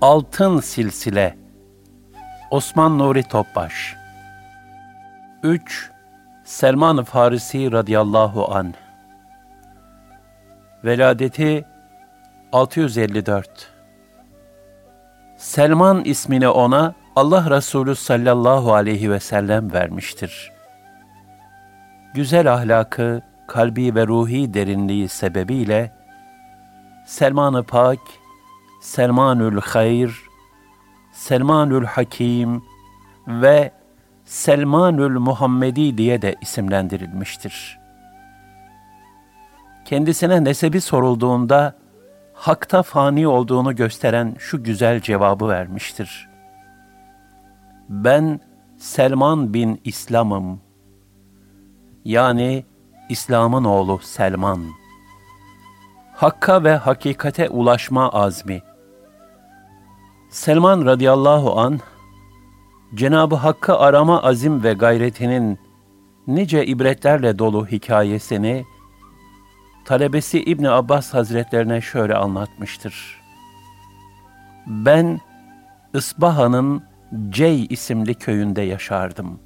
Altın Silsile Osman Nuri Topbaş 3. Selman-ı Farisi radıyallahu an Veladeti 654 Selman ismini ona Allah Resulü sallallahu aleyhi ve sellem vermiştir. Güzel ahlakı, kalbi ve ruhi derinliği sebebiyle Selman-ı Pak Selmanül Hayr, Selmanül Hakim ve Selmanül Muhammedi diye de isimlendirilmiştir. Kendisine nesebi sorulduğunda hakta fani olduğunu gösteren şu güzel cevabı vermiştir. Ben Selman bin İslam'ım. Yani İslam'ın oğlu Selman. Hakka ve hakikate ulaşma azmi. Selman radıyallahu an Cenabı Hakk'ı arama azim ve gayretinin nice ibretlerle dolu hikayesini talebesi İbn Abbas Hazretlerine şöyle anlatmıştır. Ben Isbaha'nın Cey isimli köyünde yaşardım.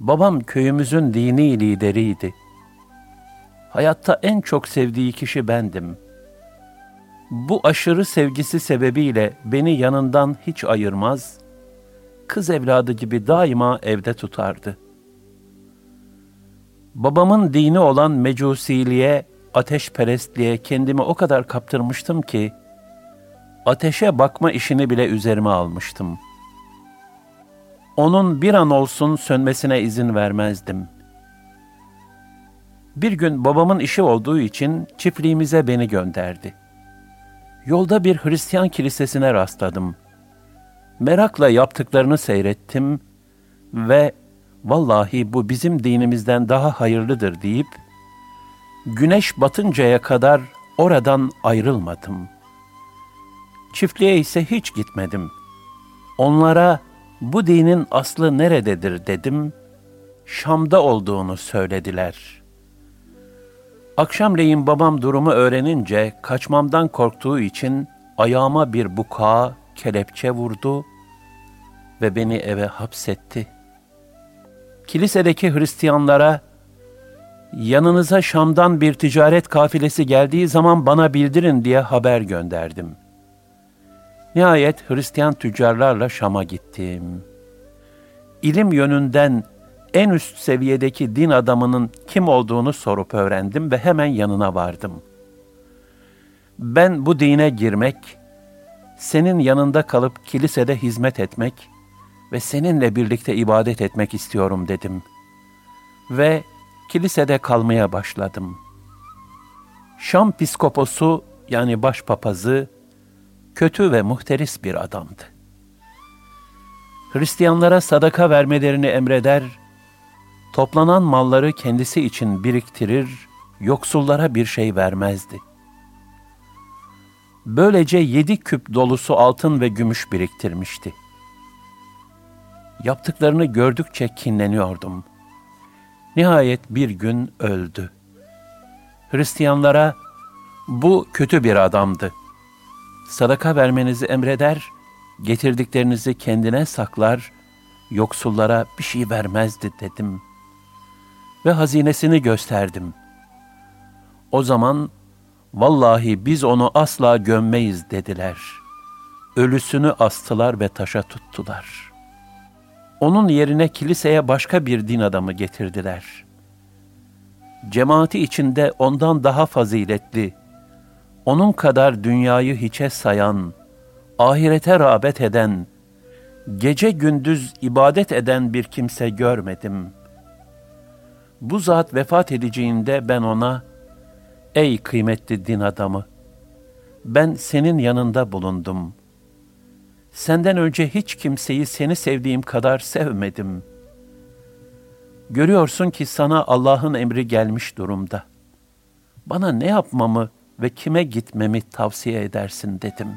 Babam köyümüzün dini lideriydi. Hayatta en çok sevdiği kişi bendim.'' Bu aşırı sevgisi sebebiyle beni yanından hiç ayırmaz, kız evladı gibi daima evde tutardı. Babamın dini olan mecusiliğe, ateşperestliğe kendimi o kadar kaptırmıştım ki, ateşe bakma işini bile üzerime almıştım. Onun bir an olsun sönmesine izin vermezdim. Bir gün babamın işi olduğu için çiftliğimize beni gönderdi.'' Yolda bir Hristiyan kilisesine rastladım. Merakla yaptıklarını seyrettim ve vallahi bu bizim dinimizden daha hayırlıdır deyip güneş batıncaya kadar oradan ayrılmadım. Çiftliğe ise hiç gitmedim. Onlara bu dinin aslı nerededir dedim. Şam'da olduğunu söylediler.'' Akşamleyin babam durumu öğrenince kaçmamdan korktuğu için ayağıma bir buka, kelepçe vurdu ve beni eve hapsetti. Kilisedeki Hristiyanlara yanınıza Şam'dan bir ticaret kafilesi geldiği zaman bana bildirin diye haber gönderdim. Nihayet Hristiyan tüccarlarla Şam'a gittim. İlim yönünden en üst seviyedeki din adamının kim olduğunu sorup öğrendim ve hemen yanına vardım. Ben bu dine girmek, senin yanında kalıp kilisede hizmet etmek ve seninle birlikte ibadet etmek istiyorum dedim. Ve kilisede kalmaya başladım. Şam piskoposu yani başpapazı kötü ve muhteris bir adamdı. Hristiyanlara sadaka vermelerini emreder Toplanan malları kendisi için biriktirir, yoksullara bir şey vermezdi. Böylece yedi küp dolusu altın ve gümüş biriktirmişti. Yaptıklarını gördükçe kinleniyordum. Nihayet bir gün öldü. Hristiyanlara bu kötü bir adamdı. Sadaka vermenizi emreder, getirdiklerinizi kendine saklar, yoksullara bir şey vermezdi dedim ve hazinesini gösterdim. O zaman vallahi biz onu asla gömmeyiz dediler. Ölüsünü astılar ve taşa tuttular. Onun yerine kiliseye başka bir din adamı getirdiler. cemaati içinde ondan daha faziletli, onun kadar dünyayı hiçe sayan, ahirete rağbet eden, gece gündüz ibadet eden bir kimse görmedim. Bu zat vefat edeceğinde ben ona, ey kıymetli din adamı, ben senin yanında bulundum. Senden önce hiç kimseyi seni sevdiğim kadar sevmedim. Görüyorsun ki sana Allah'ın emri gelmiş durumda. Bana ne yapmamı ve kime gitmemi tavsiye edersin dedim.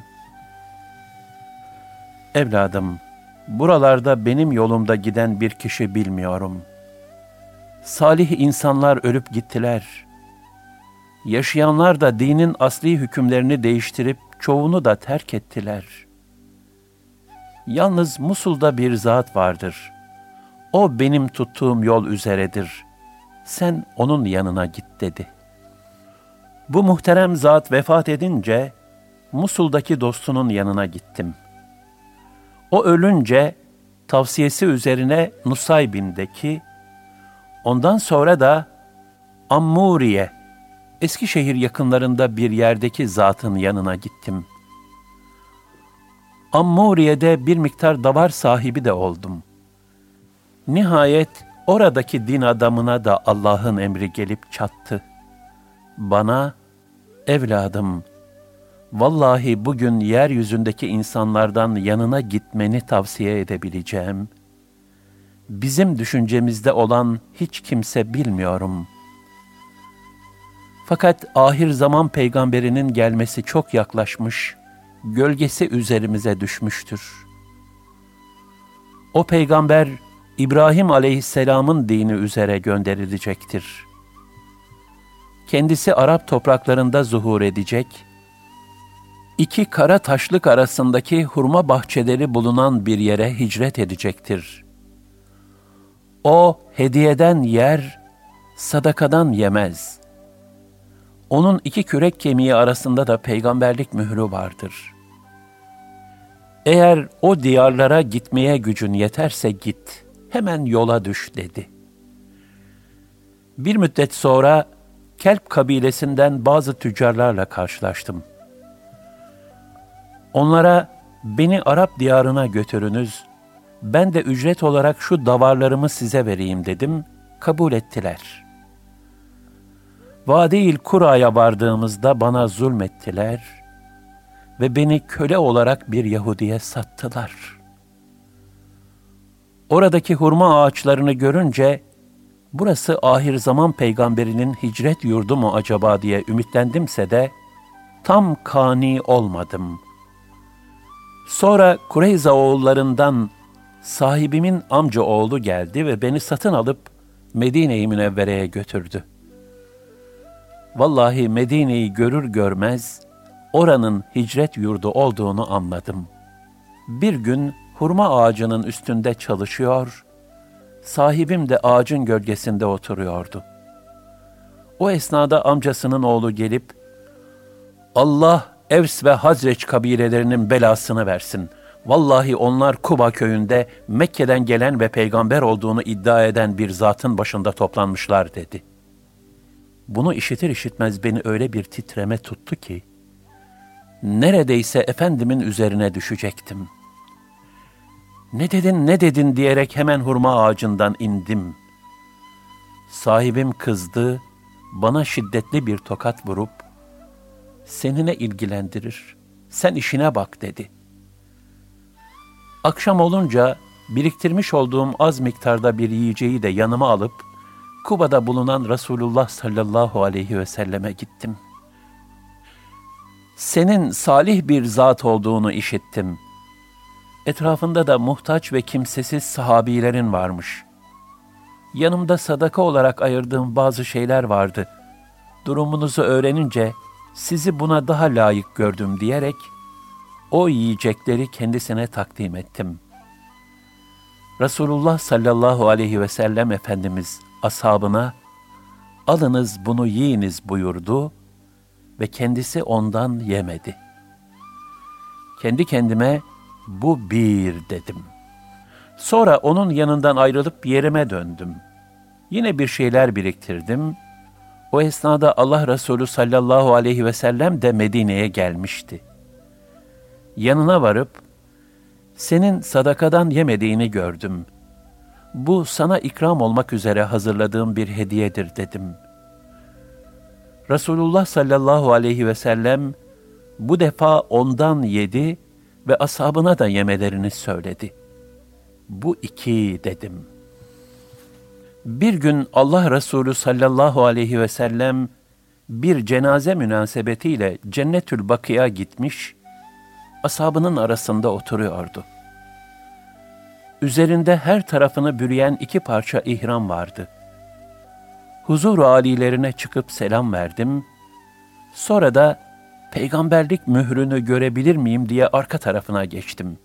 Evladım, buralarda benim yolumda giden bir kişi bilmiyorum. Salih insanlar ölüp gittiler. Yaşayanlar da dinin asli hükümlerini değiştirip çoğunu da terk ettiler. Yalnız Musul'da bir zat vardır. O benim tuttuğum yol üzeredir. Sen onun yanına git dedi. Bu muhterem zat vefat edince Musul'daki dostunun yanına gittim. O ölünce tavsiyesi üzerine Nusaybin'deki, ondan sonra da Ammuriye Eskişehir yakınlarında bir yerdeki zatın yanına gittim. Ammuriye'de bir miktar davar sahibi de oldum. Nihayet oradaki din adamına da Allah'ın emri gelip çattı. Bana, evladım, vallahi bugün yeryüzündeki insanlardan yanına gitmeni tavsiye edebileceğim. Bizim düşüncemizde olan hiç kimse bilmiyorum.'' Fakat ahir zaman peygamberinin gelmesi çok yaklaşmış, gölgesi üzerimize düşmüştür. O peygamber İbrahim aleyhisselamın dini üzere gönderilecektir. Kendisi Arap topraklarında zuhur edecek, iki kara taşlık arasındaki hurma bahçeleri bulunan bir yere hicret edecektir. O hediyeden yer, sadakadan yemez.'' Onun iki kürek kemiği arasında da peygamberlik mührü vardır. Eğer o diyarlara gitmeye gücün yeterse git, hemen yola düş dedi. Bir müddet sonra Kelp kabilesinden bazı tüccarlarla karşılaştım. Onlara beni Arap diyarına götürünüz, ben de ücret olarak şu davarlarımı size vereyim dedim, kabul ettiler.'' Vadi-il Kura'ya vardığımızda bana zulmettiler ve beni köle olarak bir Yahudiye sattılar. Oradaki hurma ağaçlarını görünce, burası ahir zaman peygamberinin hicret yurdu mu acaba diye ümitlendimse de, tam kani olmadım. Sonra Kureyza oğullarından sahibimin amca oğlu geldi ve beni satın alıp Medine-i Münevvere'ye götürdü.'' Vallahi Medine'yi görür görmez oranın hicret yurdu olduğunu anladım. Bir gün hurma ağacının üstünde çalışıyor, sahibim de ağacın gölgesinde oturuyordu. O esnada amcasının oğlu gelip, Allah Evs ve Hazreç kabilelerinin belasını versin. Vallahi onlar Kuba köyünde Mekke'den gelen ve peygamber olduğunu iddia eden bir zatın başında toplanmışlar dedi. Bunu işitir işitmez beni öyle bir titreme tuttu ki, neredeyse Efendimin üzerine düşecektim. Ne dedin, ne dedin diyerek hemen hurma ağacından indim. Sahibim kızdı, bana şiddetli bir tokat vurup, seni ne ilgilendirir, sen işine bak dedi. Akşam olunca biriktirmiş olduğum az miktarda bir yiyeceği de yanıma alıp, Kuba'da bulunan Resulullah sallallahu aleyhi ve selleme gittim. Senin salih bir zat olduğunu işittim. Etrafında da muhtaç ve kimsesiz sahabilerin varmış. Yanımda sadaka olarak ayırdığım bazı şeyler vardı. Durumunuzu öğrenince sizi buna daha layık gördüm diyerek o yiyecekleri kendisine takdim ettim. Resulullah sallallahu aleyhi ve sellem Efendimiz ashabına alınız bunu yiyiniz buyurdu ve kendisi ondan yemedi. Kendi kendime bu bir dedim. Sonra onun yanından ayrılıp yerime döndüm. Yine bir şeyler biriktirdim. O esnada Allah Resulü sallallahu aleyhi ve sellem de Medine'ye gelmişti. Yanına varıp, senin sadakadan yemediğini gördüm. Bu sana ikram olmak üzere hazırladığım bir hediyedir dedim. Resulullah sallallahu aleyhi ve sellem bu defa ondan yedi ve ashabına da yemelerini söyledi. Bu iki dedim. Bir gün Allah Resulü sallallahu aleyhi ve sellem bir cenaze münasebetiyle Cennetül Bakı'ya gitmiş, ashabının arasında oturuyordu. Üzerinde her tarafını bürüyen iki parça ihram vardı. Huzur alilerine çıkıp selam verdim. Sonra da peygamberlik mührünü görebilir miyim diye arka tarafına geçtim.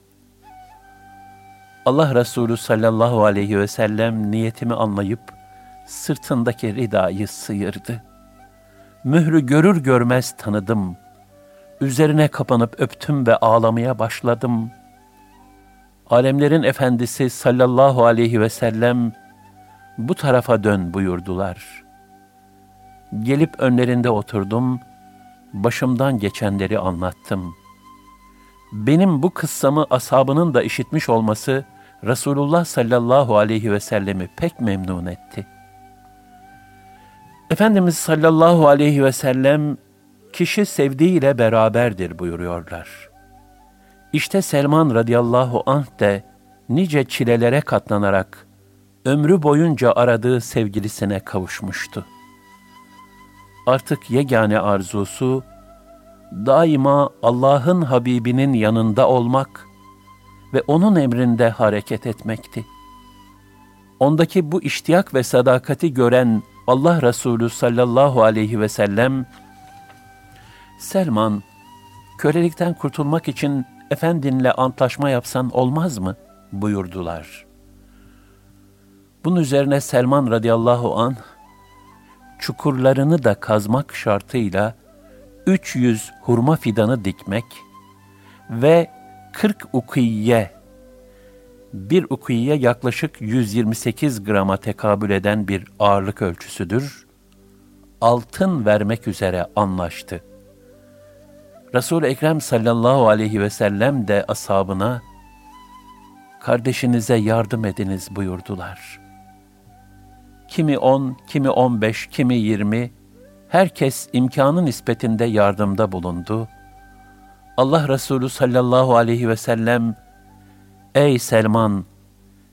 Allah Resulü sallallahu aleyhi ve sellem niyetimi anlayıp sırtındaki ridayı sıyırdı. Mührü görür görmez tanıdım. Üzerine kapanıp öptüm ve ağlamaya başladım. Alemlerin efendisi sallallahu aleyhi ve sellem bu tarafa dön buyurdular. Gelip önlerinde oturdum.'' başımdan geçenleri anlattım. Benim bu kıssamı ashabının da işitmiş olması Resulullah sallallahu aleyhi ve sellemi pek memnun etti. Efendimiz sallallahu aleyhi ve sellem kişi sevdiğiyle beraberdir buyuruyorlar. İşte Selman radıyallahu anh de nice çilelere katlanarak ömrü boyunca aradığı sevgilisine kavuşmuştu artık yegane arzusu, daima Allah'ın Habibinin yanında olmak ve O'nun emrinde hareket etmekti. Ondaki bu iştiyak ve sadakati gören Allah Resulü sallallahu aleyhi ve sellem, Selman, kölelikten kurtulmak için efendinle antlaşma yapsan olmaz mı? buyurdular. Bunun üzerine Selman radıyallahu anh, çukurlarını da kazmak şartıyla 300 hurma fidanı dikmek ve 40 ukiye, bir ukiye yaklaşık 128 grama tekabül eden bir ağırlık ölçüsüdür, altın vermek üzere anlaştı. Resul-i Ekrem sallallahu aleyhi ve sellem de ashabına, kardeşinize yardım ediniz buyurdular.'' kimi on, kimi on beş, kimi yirmi, herkes imkanı nispetinde yardımda bulundu. Allah Resulü sallallahu aleyhi ve sellem, Ey Selman,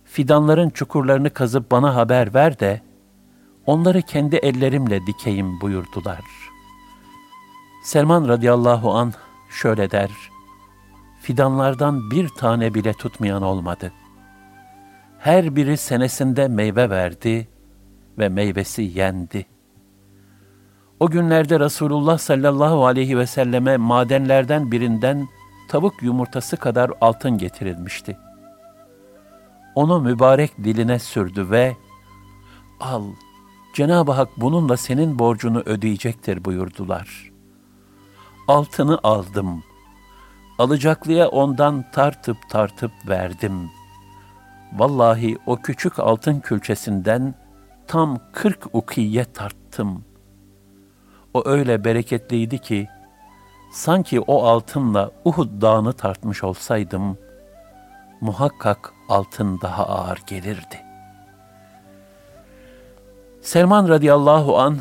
fidanların çukurlarını kazıp bana haber ver de, onları kendi ellerimle dikeyim buyurdular. Selman radıyallahu an şöyle der, fidanlardan bir tane bile tutmayan olmadı. Her biri senesinde meyve verdi, ve meyvesi yendi. O günlerde Resulullah sallallahu aleyhi ve selleme madenlerden birinden tavuk yumurtası kadar altın getirilmişti. Onu mübarek diline sürdü ve al, Cenab-ı Hak bununla senin borcunu ödeyecektir buyurdular. Altını aldım. Alacaklıya ondan tartıp tartıp verdim. Vallahi o küçük altın külçesinden tam kırk ukiye tarttım. O öyle bereketliydi ki, sanki o altınla Uhud dağını tartmış olsaydım, muhakkak altın daha ağır gelirdi. Selman radıyallahu an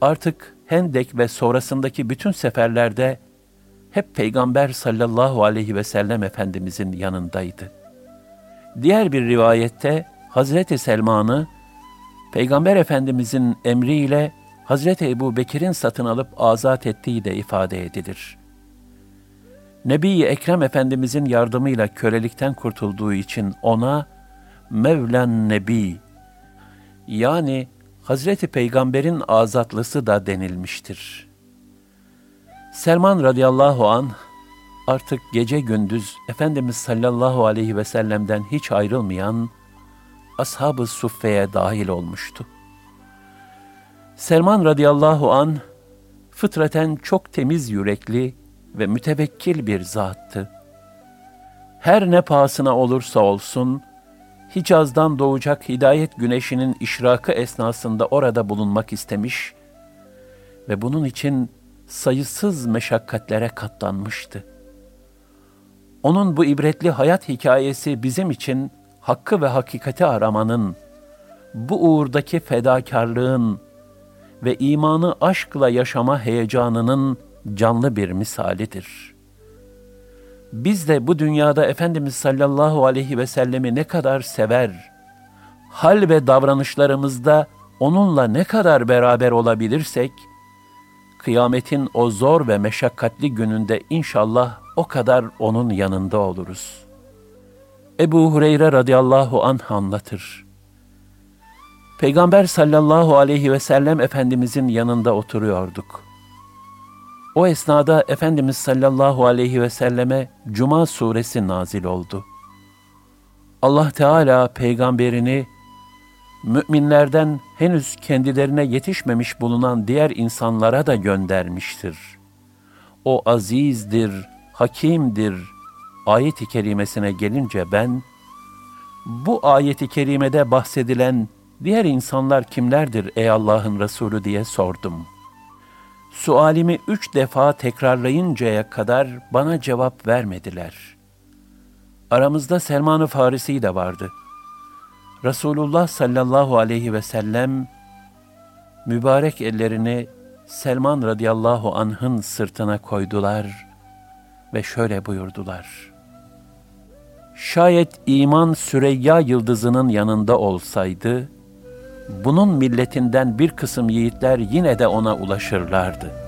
artık Hendek ve sonrasındaki bütün seferlerde hep Peygamber sallallahu aleyhi ve sellem Efendimizin yanındaydı. Diğer bir rivayette Hazreti Selman'ı Peygamber Efendimizin emriyle Hazreti Ebu Bekir'in satın alıp azat ettiği de ifade edilir. Nebi-i Ekrem Efendimizin yardımıyla kölelikten kurtulduğu için ona Mevlen Nebi yani Hazreti Peygamber'in azatlısı da denilmiştir. Selman radıyallahu an artık gece gündüz Efendimiz sallallahu aleyhi ve sellem'den hiç ayrılmayan ashab-ı suffeye dahil olmuştu. Selman radıyallahu an fıtraten çok temiz yürekli ve mütevekkil bir zattı. Her ne pahasına olursa olsun, Hicaz'dan doğacak hidayet güneşinin işrakı esnasında orada bulunmak istemiş ve bunun için sayısız meşakkatlere katlanmıştı. Onun bu ibretli hayat hikayesi bizim için hakkı ve hakikati aramanın, bu uğurdaki fedakarlığın ve imanı aşkla yaşama heyecanının canlı bir misalidir. Biz de bu dünyada Efendimiz sallallahu aleyhi ve sellemi ne kadar sever, hal ve davranışlarımızda onunla ne kadar beraber olabilirsek, kıyametin o zor ve meşakkatli gününde inşallah o kadar onun yanında oluruz. Ebu Hureyre radıyallahu anh anlatır. Peygamber sallallahu aleyhi ve sellem Efendimizin yanında oturuyorduk. O esnada Efendimiz sallallahu aleyhi ve selleme Cuma suresi nazil oldu. Allah Teala peygamberini müminlerden henüz kendilerine yetişmemiş bulunan diğer insanlara da göndermiştir. O azizdir, hakimdir. Ayet-i kerimesine gelince ben, bu ayeti kerimede bahsedilen diğer insanlar kimlerdir ey Allah'ın Resulü diye sordum. Sualimi üç defa tekrarlayıncaya kadar bana cevap vermediler. Aramızda Selman-ı Farisi de vardı.'' Resulullah sallallahu aleyhi ve sellem mübarek ellerini Selman radıyallahu anh'ın sırtına koydular ve şöyle buyurdular. Şayet iman Süreyya yıldızının yanında olsaydı, bunun milletinden bir kısım yiğitler yine de ona ulaşırlardı.''